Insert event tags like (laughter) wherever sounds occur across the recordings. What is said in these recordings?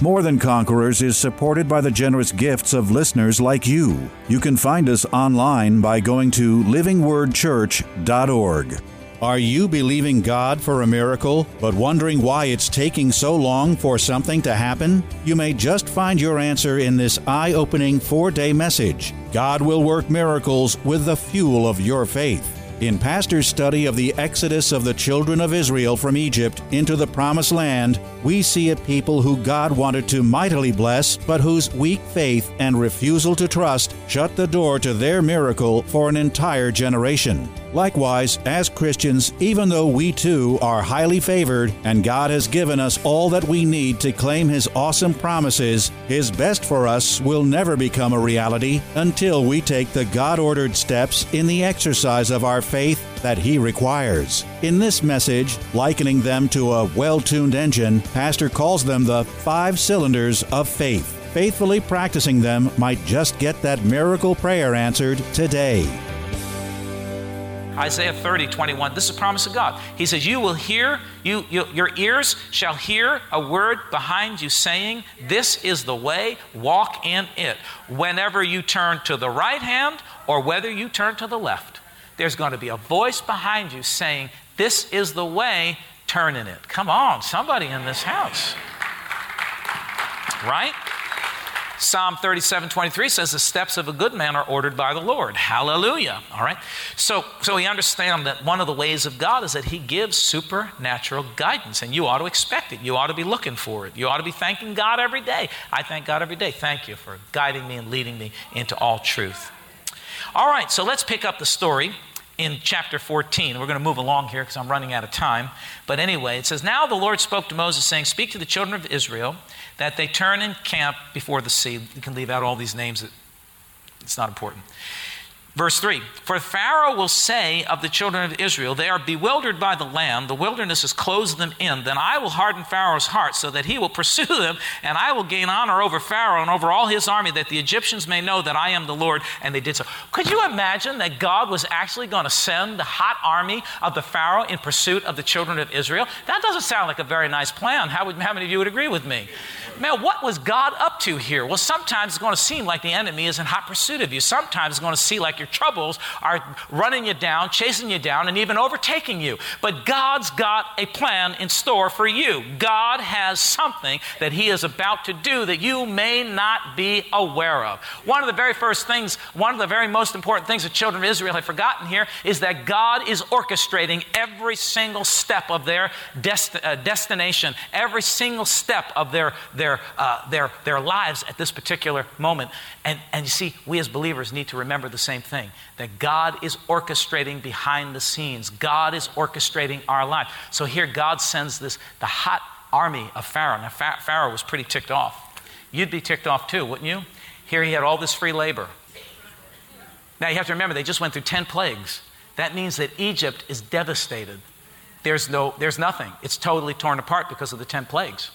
More Than Conquerors is supported by the generous gifts of listeners like you. You can find us online by going to livingwordchurch.org. Are you believing God for a miracle, but wondering why it's taking so long for something to happen? You may just find your answer in this eye opening four day message God will work miracles with the fuel of your faith. In Pastor's study of the exodus of the children of Israel from Egypt into the Promised Land, we see a people who God wanted to mightily bless, but whose weak faith and refusal to trust shut the door to their miracle for an entire generation. Likewise, as Christians, even though we too are highly favored and God has given us all that we need to claim His awesome promises, His best for us will never become a reality until we take the God ordered steps in the exercise of our faith that He requires. In this message, likening them to a well tuned engine, Pastor calls them the five cylinders of faith. Faithfully practicing them might just get that miracle prayer answered today. Isaiah 30, 21. This is a promise of God. He says, You will hear, you, you, your ears shall hear a word behind you saying, This is the way, walk in it. Whenever you turn to the right hand or whether you turn to the left, there's going to be a voice behind you saying, This is the way, turn in it. Come on, somebody in this house. Right? Psalm 37 23 says, The steps of a good man are ordered by the Lord. Hallelujah. All right. So, so we understand that one of the ways of God is that He gives supernatural guidance, and you ought to expect it. You ought to be looking for it. You ought to be thanking God every day. I thank God every day. Thank you for guiding me and leading me into all truth. All right, so let's pick up the story in chapter 14. We're going to move along here because I'm running out of time. But anyway, it says, Now the Lord spoke to Moses, saying, Speak to the children of Israel that they turn and camp before the sea. You can leave out all these names, it's not important. Verse 3 For Pharaoh will say of the children of Israel, They are bewildered by the land, the wilderness has closed them in. Then I will harden Pharaoh's heart so that he will pursue them, and I will gain honor over Pharaoh and over all his army, that the Egyptians may know that I am the Lord. And they did so. Could you imagine that God was actually going to send the hot army of the Pharaoh in pursuit of the children of Israel? That doesn't sound like a very nice plan. How, would, how many of you would agree with me? Man, what was God up to here? Well, sometimes it's going to seem like the enemy is in hot pursuit of you. Sometimes it's going to seem like your troubles are running you down, chasing you down, and even overtaking you. But God's got a plan in store for you. God has something that He is about to do that you may not be aware of. One of the very first things, one of the very most important things the children of Israel have forgotten here is that God is orchestrating every single step of their desti- uh, destination, every single step of their, their, uh, their, their lives at this particular moment. And, and you see, we as believers need to remember the same thing that God is orchestrating behind the scenes. God is orchestrating our life. So here, God sends this, the hot army of Pharaoh. Now, Pharaoh was pretty ticked off. You'd be ticked off too, wouldn't you? Here he had all this free labor. Now, you have to remember, they just went through 10 plagues. That means that Egypt is devastated. There's, no, there's nothing. It's totally torn apart because of the 10 plagues.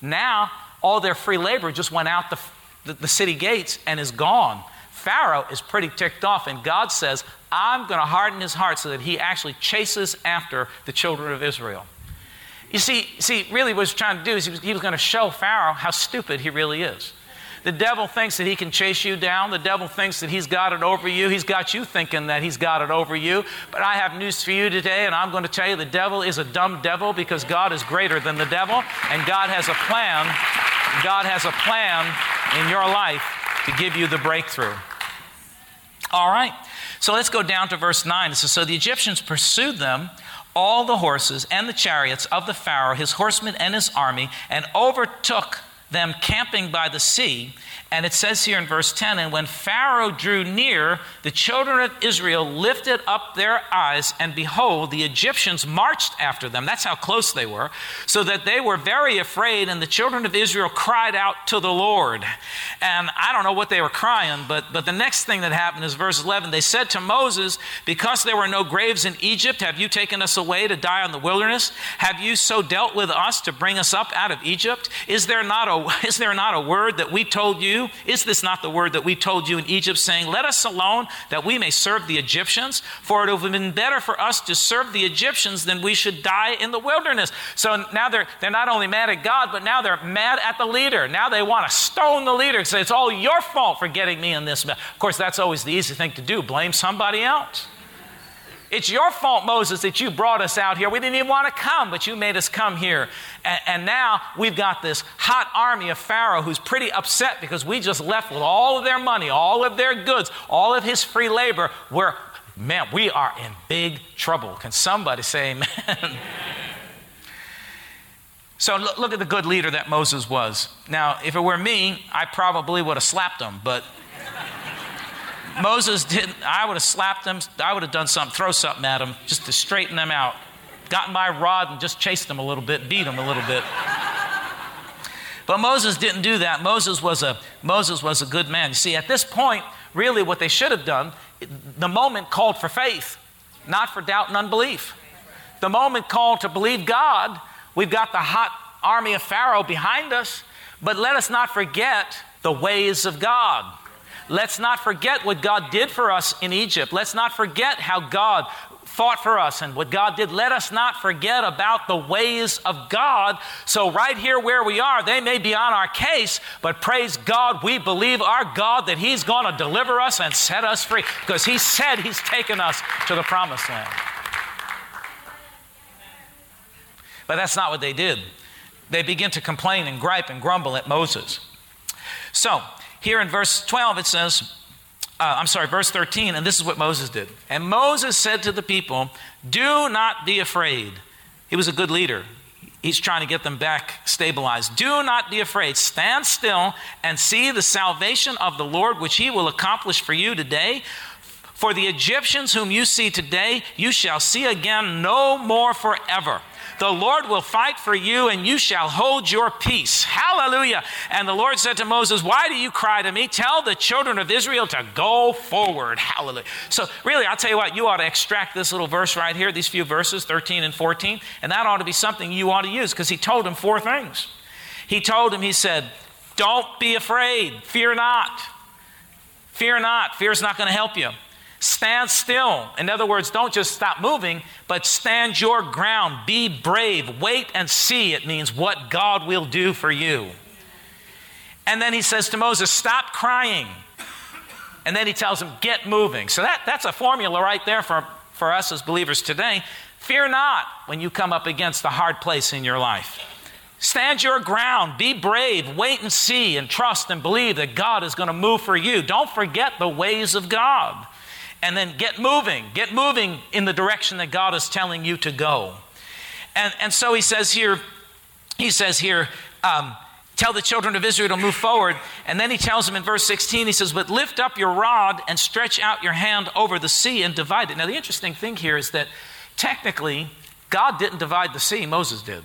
Now, all their free labor just went out the, the, the city gates and is gone. Pharaoh is pretty ticked off, and God says, I'm going to harden his heart so that he actually chases after the children of Israel. You see, see really what he's trying to do is he was, he was going to show Pharaoh how stupid he really is. The devil thinks that he can chase you down. The devil thinks that he's got it over you. He's got you thinking that he's got it over you. But I have news for you today, and I'm going to tell you the devil is a dumb devil because God is greater than the devil, and God has a plan. God has a plan in your life to give you the breakthrough. All right. So let's go down to verse 9. It says So the Egyptians pursued them, all the horses and the chariots of the Pharaoh, his horsemen and his army, and overtook them camping by the sea. And it says here in verse 10 And when Pharaoh drew near, the children of Israel lifted up their eyes, and behold, the Egyptians marched after them. That's how close they were. So that they were very afraid, and the children of Israel cried out to the Lord. And I don't know what they were crying, but, but the next thing that happened is verse 11. They said to Moses, Because there were no graves in Egypt, have you taken us away to die in the wilderness? Have you so dealt with us to bring us up out of Egypt? Is there not a, (laughs) is there not a word that we told you? Is this not the word that we told you in Egypt, saying, Let us alone that we may serve the Egyptians? For it would have been better for us to serve the Egyptians than we should die in the wilderness. So now they're, they're not only mad at God, but now they're mad at the leader. Now they want to stone the leader and say, It's all your fault for getting me in this mess. Of course, that's always the easy thing to do blame somebody else. It's your fault, Moses, that you brought us out here. We didn't even want to come, but you made us come here. And, and, now we've got this hot army of Pharaoh who's pretty upset because we just left with all of their money, all of their goods, all of his free labor. We're, man, we are in big trouble. Can somebody say amen? (laughs) so look, look at the good leader that Moses was. Now, if it were me, I probably would have slapped him, but Moses didn't, I would have slapped them. I would have done something, throw something at them just to straighten them out. Gotten my rod and just chased them a little bit, beat them a little bit. But Moses didn't do that. Moses was a, Moses was a good man. You see, at this point, really what they should have done, the moment called for faith, not for doubt and unbelief. The moment called to believe God, we've got the hot army of Pharaoh behind us, but let us not forget the ways of God. Let's not forget what God did for us in Egypt. Let's not forget how God fought for us and what God did. Let us not forget about the ways of God. So, right here where we are, they may be on our case, but praise God, we believe our God that He's going to deliver us and set us free because He said He's taken us to the promised land. But that's not what they did. They begin to complain and gripe and grumble at Moses. So, here in verse 12, it says, uh, I'm sorry, verse 13, and this is what Moses did. And Moses said to the people, Do not be afraid. He was a good leader. He's trying to get them back stabilized. Do not be afraid. Stand still and see the salvation of the Lord, which he will accomplish for you today. For the Egyptians whom you see today, you shall see again no more forever. The Lord will fight for you, and you shall hold your peace. Hallelujah. And the Lord said to Moses, Why do you cry to me? Tell the children of Israel to go forward. Hallelujah. So, really, I'll tell you what, you ought to extract this little verse right here, these few verses, 13 and 14, and that ought to be something you ought to use because he told him four things. He told him, He said, Don't be afraid, fear not. Fear not. Fear is not going to help you. Stand still. In other words, don't just stop moving, but stand your ground. Be brave. Wait and see. It means what God will do for you. And then he says to Moses, Stop crying. And then he tells him, Get moving. So that, that's a formula right there for, for us as believers today. Fear not when you come up against a hard place in your life. Stand your ground, be brave, wait and see, and trust and believe that God is going to move for you. Don't forget the ways of God and then get moving. Get moving in the direction that God is telling you to go. And, and so he says here, he says here, um, tell the children of Israel to move forward. And then he tells them in verse 16, he says, But lift up your rod and stretch out your hand over the sea and divide it. Now, the interesting thing here is that technically, God didn't divide the sea, Moses did.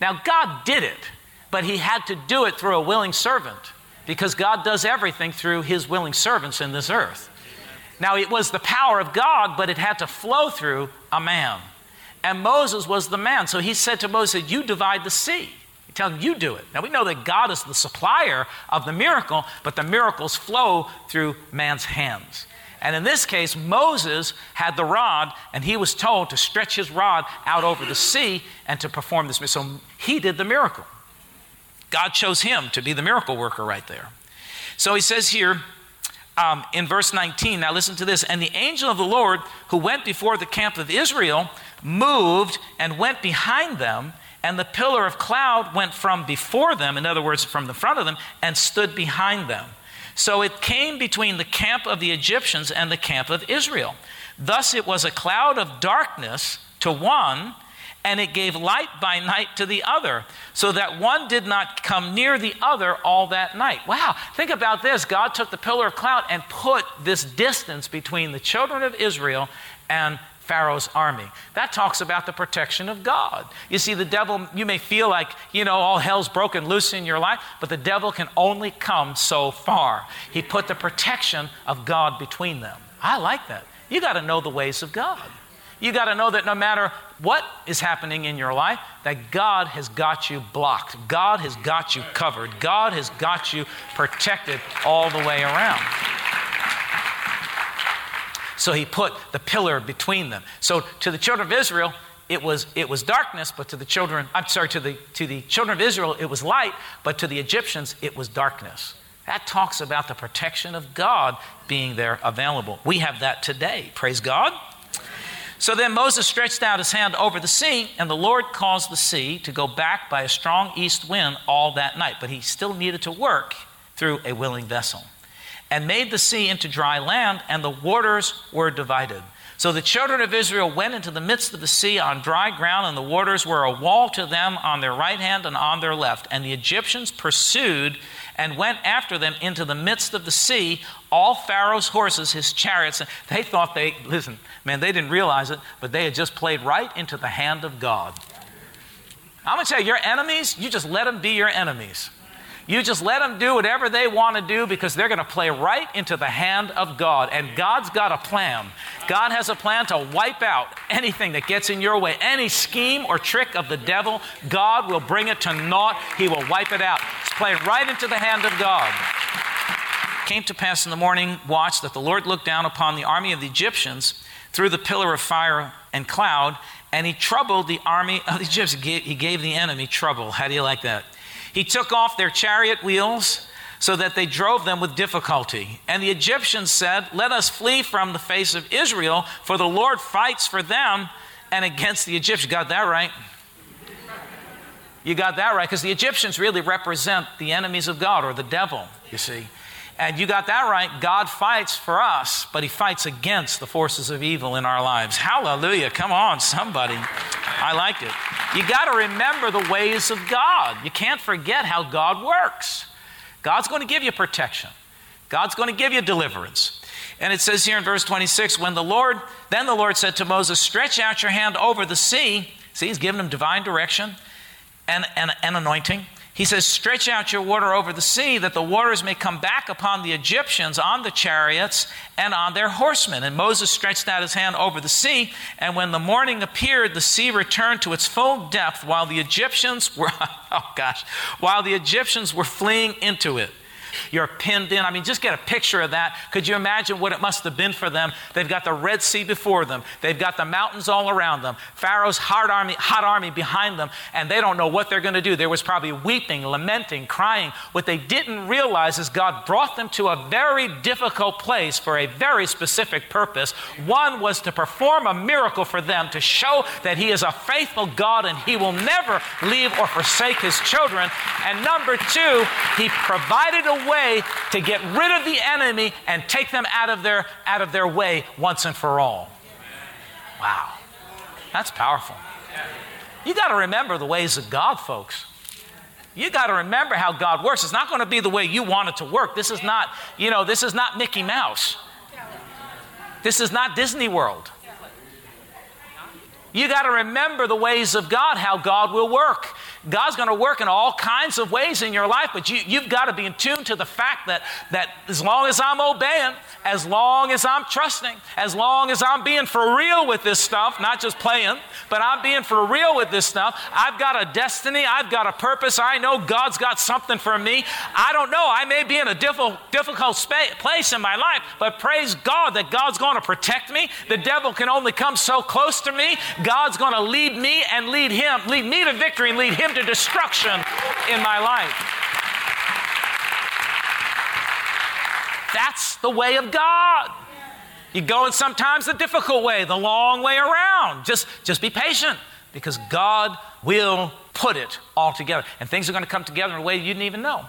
Now, God did it, but he had to do it through a willing servant because God does everything through his willing servants in this earth. Now, it was the power of God, but it had to flow through a man. And Moses was the man. So he said to Moses, You divide the sea. He tells him, You do it. Now, we know that God is the supplier of the miracle, but the miracles flow through man's hands. And in this case, Moses had the rod, and he was told to stretch his rod out over the sea and to perform this. miracle. So he did the miracle. God chose him to be the miracle worker right there. So he says here, um, in verse 19. Now listen to this. And the angel of the Lord, who went before the camp of Israel, moved and went behind them, and the pillar of cloud went from before them, in other words, from the front of them, and stood behind them. So it came between the camp of the Egyptians and the camp of Israel. Thus it was a cloud of darkness to one and it gave light by night to the other, so that one did not come near the other all that night. Wow, think about this. God took the pillar of cloud and put this distance between the children of Israel and Pharaoh's army. That talks about the protection of God. You see, the devil, you may feel like, you know, all hell's broken loose in your life, but the devil can only come so far. He put the protection of God between them. I like that. You got to know the ways of God. You got to know that no matter what is happening in your life, that God has got you blocked. God has got you covered. God has got you protected all the way around. So he put the pillar between them. So to the children of Israel, it was, it was darkness, but to the children, I'm sorry, to the, to the children of Israel, it was light, but to the Egyptians, it was darkness. That talks about the protection of God being there available. We have that today. Praise God. So then Moses stretched out his hand over the sea, and the Lord caused the sea to go back by a strong east wind all that night. But he still needed to work through a willing vessel and made the sea into dry land, and the waters were divided. So the children of Israel went into the midst of the sea on dry ground, and the waters were a wall to them on their right hand and on their left. And the Egyptians pursued and went after them into the midst of the sea, all Pharaoh's horses, his chariots. They thought they, listen, man, they didn't realize it, but they had just played right into the hand of God. I'm going to tell you, your enemies, you just let them be your enemies. You just let them do whatever they want to do because they're going to play right into the hand of God. And God's got a plan. God has a plan to wipe out anything that gets in your way. Any scheme or trick of the devil, God will bring it to naught. He will wipe it out. It's playing right into the hand of God. came to pass in the morning watch that the Lord looked down upon the army of the Egyptians through the pillar of fire and cloud, and he troubled the army of the Egyptians. He gave the enemy trouble. How do you like that? He took off their chariot wheels so that they drove them with difficulty. And the Egyptians said, Let us flee from the face of Israel, for the Lord fights for them and against the Egyptians. Got that right? You got that right, because the Egyptians really represent the enemies of God or the devil, you see. And you got that right. God fights for us, but He fights against the forces of evil in our lives. Hallelujah. Come on, somebody. I like it. You got to remember the ways of God. You can't forget how God works. God's going to give you protection, God's going to give you deliverance. And it says here in verse 26 when the Lord, then the Lord said to Moses, Stretch out your hand over the sea. See, he's giving him divine direction and, and, and anointing. He says, Stretch out your water over the sea, that the waters may come back upon the Egyptians, on the chariots, and on their horsemen. And Moses stretched out his hand over the sea, and when the morning appeared, the sea returned to its full depth, while the Egyptians were, (laughs) oh gosh, while the Egyptians were fleeing into it. You're pinned in. I mean, just get a picture of that. Could you imagine what it must have been for them? They've got the Red Sea before them, they've got the mountains all around them, Pharaoh's hot army, hot army behind them, and they don't know what they're going to do. There was probably weeping, lamenting, crying. What they didn't realize is God brought them to a very difficult place for a very specific purpose. One was to perform a miracle for them to show that He is a faithful God and He will never leave or forsake His children. And number two, He provided a way to get rid of the enemy and take them out of their, out of their way once and for all. Wow. That's powerful. You got to remember the ways of God, folks. You got to remember how God works. It's not going to be the way you want it to work. This is not, you know, this is not Mickey Mouse. This is not Disney World. You got to remember the ways of God, how God will work. God's going to work in all kinds of ways in your life, but you, you've got to be in tune to the fact that, that as long as I'm obeying, as long as I'm trusting, as long as I'm being for real with this stuff, not just playing, but I'm being for real with this stuff, I've got a destiny, I've got a purpose, I know God's got something for me. I don't know, I may be in a difficult, difficult place in my life, but praise God that God's going to protect me. The devil can only come so close to me. God's going to lead me and lead him, lead me to victory and lead him to destruction in my life. That's the way of God. You go in sometimes the difficult way, the long way around. Just, just be patient because God will put it all together. And things are going to come together in a way you didn't even know.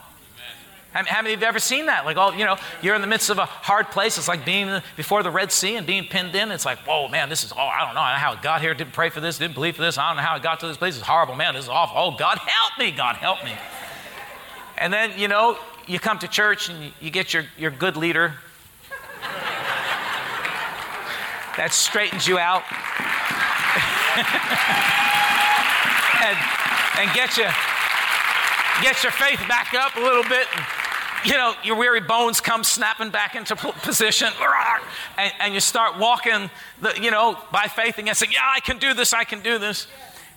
How many of you have ever seen that? Like, oh, you know, you're in the midst of a hard place. It's like being before the Red Sea and being pinned in. It's like, whoa, man, this is, oh, I don't know how it got here. Didn't pray for this, didn't believe for this. I don't know how it got to this place. It's horrible, man. This is awful. Oh, God, help me. God, help me. And then, you know, you come to church and you get your, your good leader (laughs) that straightens you out (laughs) and, and get you get your faith back up a little bit. And, you know, your weary bones come snapping back into position, (laughs) and, and you start walking, the, you know, by faith and saying, "Yeah, I can do this. I can do this."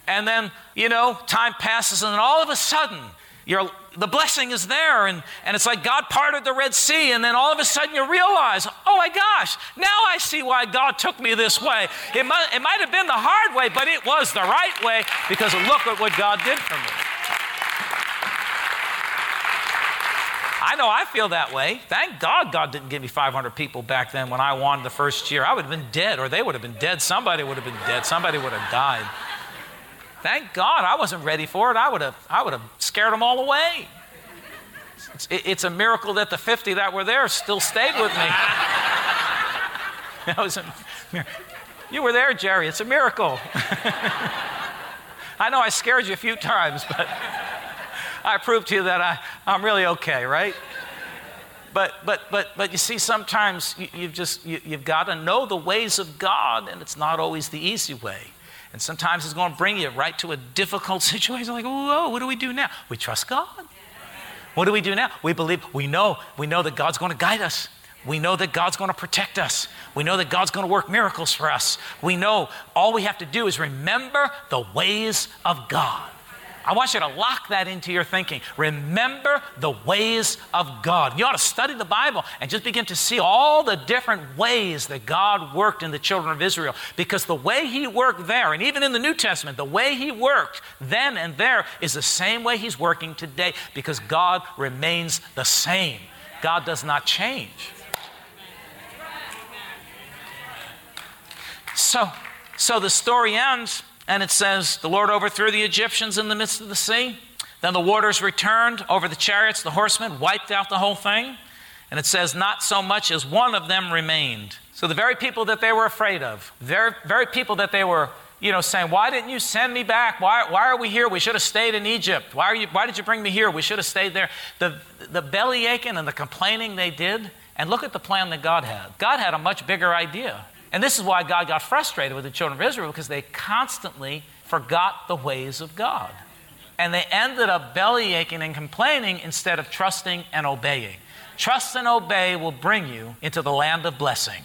And then, you know, time passes, and then all of a sudden, you're, the blessing is there, and, and it's like God parted the Red Sea, and then all of a sudden you realize, oh my gosh, now I see why God took me this way. It might, it might have been the hard way, but it was the right way because look at what God did for me. I know I feel that way. Thank God God didn't give me 500 people back then when I won the first year. I would have been dead, or they would have been dead. Somebody would have been dead. Somebody would have died. Thank God I wasn't ready for it. I would have, I would have scared them all away. It's, it's a miracle that the 50 that were there still stayed with me. (laughs) that was a, miracle. you were there, Jerry. It's a miracle. (laughs) I know I scared you a few times, but I proved to you that I, I'm really okay, right? But, but, but, but you see, sometimes you, have just, you, you've got to know the ways of God, and it's not always the easy way. And sometimes it's going to bring you right to a difficult (laughs) situation. Like, whoa, what do we do now? We trust God. What do we do now? We believe, we know, we know that God's going to guide us. We know that God's going to protect us. We know that God's going to work miracles for us. We know all we have to do is remember the ways of God. I want you to lock that into your thinking. Remember the ways of God. You ought to study the Bible and just begin to see all the different ways that God worked in the children of Israel. Because the way He worked there, and even in the New Testament, the way He worked then and there is the same way He's working today because God remains the same. God does not change. So, so the story ends and it says, The Lord overthrew the Egyptians in the midst of the sea. Then the waters returned over the chariots, the horsemen, wiped out the whole thing. And it says, Not so much as one of them remained. So the very people that they were afraid of, very, very people that they were, you know, saying, Why didn't you send me back? Why, why are we here? We should have stayed in Egypt. Why, are you, why did you bring me here? We should have stayed there. The, the belly aching and the complaining they did, and look at the plan that God had. God had a much bigger idea. And this is why God got frustrated with the children of Israel because they constantly forgot the ways of God. And they ended up belly aching and complaining instead of trusting and obeying. Trust and obey will bring you into the land of blessing.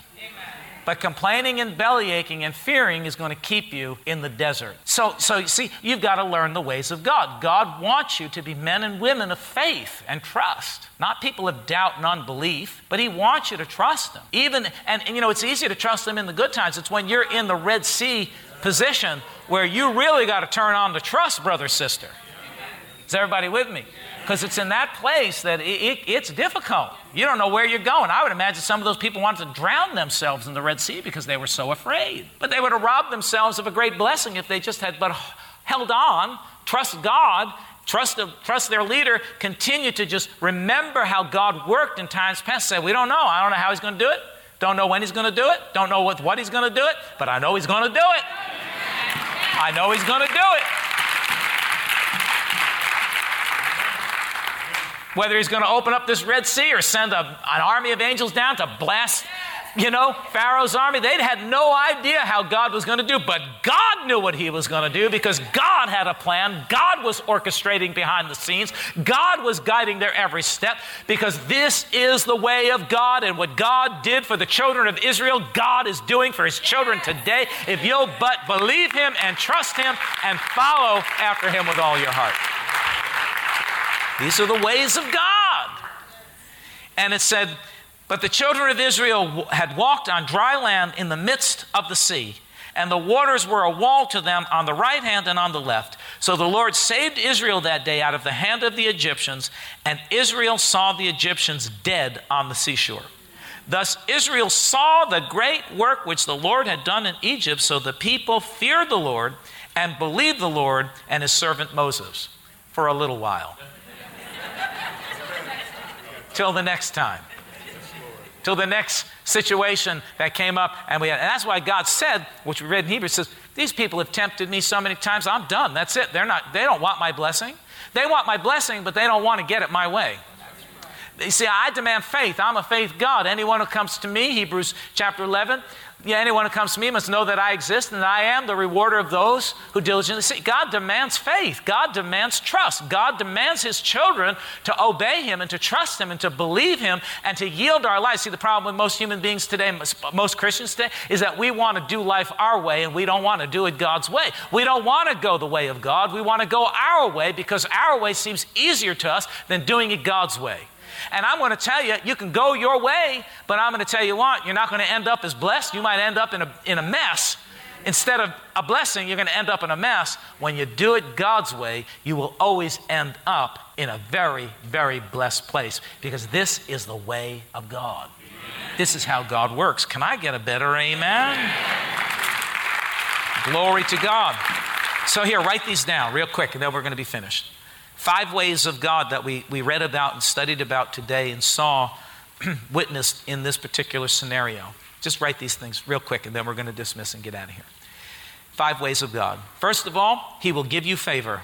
But complaining and belly aching and fearing is going to keep you in the desert. So, so you see, you've got to learn the ways of God. God wants you to be men and women of faith and trust, not people of doubt and unbelief, but He wants you to trust Him. Even, and, and you know, it's easy to trust Him in the good times. It's when you're in the Red Sea position where you really got to turn on the trust, brother, sister. Is everybody with me? Because it's in that place that it, it, it's difficult. You don't know where you're going. I would imagine some of those people wanted to drown themselves in the Red Sea because they were so afraid. But they would have robbed themselves of a great blessing if they just had but held on, trust God, trust, trust their leader, continue to just remember how God worked in times past. Say, we don't know. I don't know how He's going to do it. Don't know when He's going to do it. Don't know with what He's going to do it. But I know He's going to do it. I know He's going to do it. Whether he's going to open up this Red Sea or send a, an army of angels down to blast, you know, Pharaoh's army. They had no idea how God was going to do, but God knew what he was going to do because God had a plan. God was orchestrating behind the scenes. God was guiding their every step because this is the way of God. And what God did for the children of Israel, God is doing for his children today. If you'll but believe him and trust him and follow after him with all your heart. These are the ways of God. And it said, But the children of Israel had walked on dry land in the midst of the sea, and the waters were a wall to them on the right hand and on the left. So the Lord saved Israel that day out of the hand of the Egyptians, and Israel saw the Egyptians dead on the seashore. Thus Israel saw the great work which the Lord had done in Egypt, so the people feared the Lord and believed the Lord and his servant Moses for a little while. Till the next time. Till the next situation that came up, and we had, and that's why God said, which we read in Hebrews, says, "These people have tempted me so many times. I'm done. That's it. They're not. They don't want my blessing. They want my blessing, but they don't want to get it my way." You see, I demand faith. I'm a faith God. Anyone who comes to me, Hebrews chapter 11, yeah, anyone who comes to me must know that I exist and I am the rewarder of those who diligently seek. God demands faith. God demands trust. God demands His children to obey Him and to trust Him and to believe Him and to yield our lives. See, the problem with most human beings today, most Christians today, is that we want to do life our way and we don't want to do it God's way. We don't want to go the way of God. We want to go our way because our way seems easier to us than doing it God's way. And I'm going to tell you, you can go your way, but I'm going to tell you what, you're not going to end up as blessed. You might end up in a, in a mess. Instead of a blessing, you're going to end up in a mess. When you do it God's way, you will always end up in a very, very blessed place because this is the way of God. This is how God works. Can I get a better amen? Glory to God. So, here, write these down real quick, and then we're going to be finished. Five ways of God that we, we read about and studied about today and saw (clears throat) witnessed in this particular scenario. Just write these things real quick and then we're going to dismiss and get out of here. Five ways of God. First of all, He will give you favor.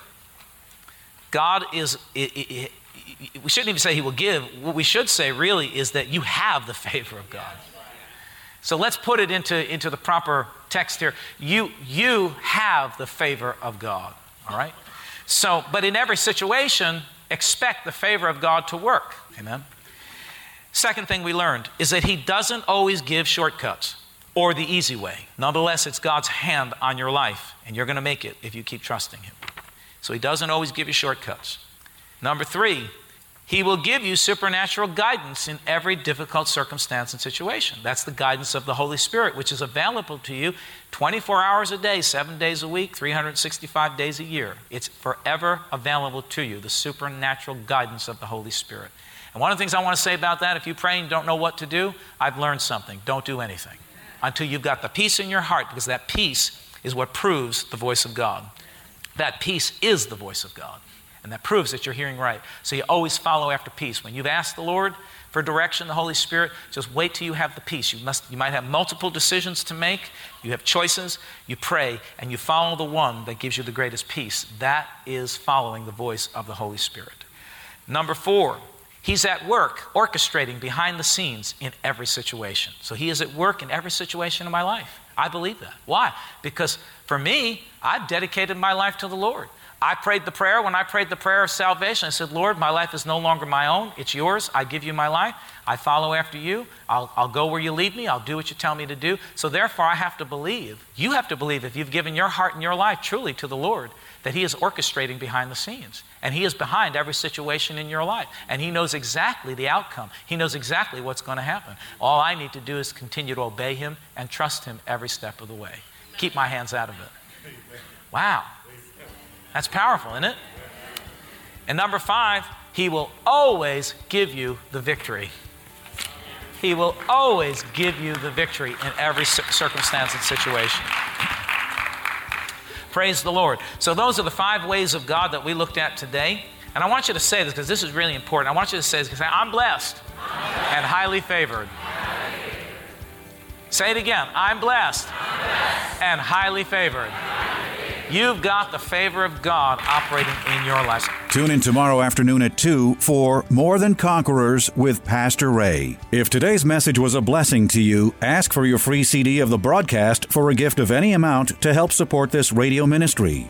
God is, it, it, it, we shouldn't even say He will give. What we should say really is that you have the (laughs) favor of God. So let's put it into, into the proper text here. You, you have the favor of God, all right? So, but in every situation, expect the favor of God to work. Amen. Second thing we learned is that He doesn't always give shortcuts or the easy way. Nonetheless, it's God's hand on your life, and you're going to make it if you keep trusting Him. So He doesn't always give you shortcuts. Number three, he will give you supernatural guidance in every difficult circumstance and situation. That's the guidance of the Holy Spirit, which is available to you 24 hours a day, seven days a week, 365 days a year. It's forever available to you, the supernatural guidance of the Holy Spirit. And one of the things I want to say about that, if you pray and don't know what to do, I've learned something. Don't do anything until you've got the peace in your heart, because that peace is what proves the voice of God. That peace is the voice of God. And that proves that you're hearing right. So you always follow after peace. When you've asked the Lord for direction, the Holy Spirit, just wait till you have the peace. You, must, you might have multiple decisions to make, you have choices, you pray, and you follow the one that gives you the greatest peace. That is following the voice of the Holy Spirit. Number four, He's at work orchestrating behind the scenes in every situation. So He is at work in every situation of my life. I believe that. Why? Because for me, I've dedicated my life to the Lord. I prayed the prayer. When I prayed the prayer of salvation, I said, Lord, my life is no longer my own. It's yours. I give you my life. I follow after you. I'll, I'll go where you lead me. I'll do what you tell me to do. So therefore, I have to believe. You have to believe if you've given your heart and your life truly to the Lord, that He is orchestrating behind the scenes. And He is behind every situation in your life. And He knows exactly the outcome. He knows exactly what's going to happen. All I need to do is continue to obey Him and trust Him every step of the way. Keep my hands out of it. Wow. That's powerful, isn't it? And number five, He will always give you the victory. He will always give you the victory in every circumstance and situation. Praise the Lord. So, those are the five ways of God that we looked at today. And I want you to say this because this is really important. I want you to say this because I'm blessed and highly favored. Say it again. I'm blessed, and highly favored. You've got the favor of God operating in your life. Tune in tomorrow afternoon at 2 for More Than Conquerors with Pastor Ray. If today's message was a blessing to you, ask for your free CD of the broadcast for a gift of any amount to help support this radio ministry.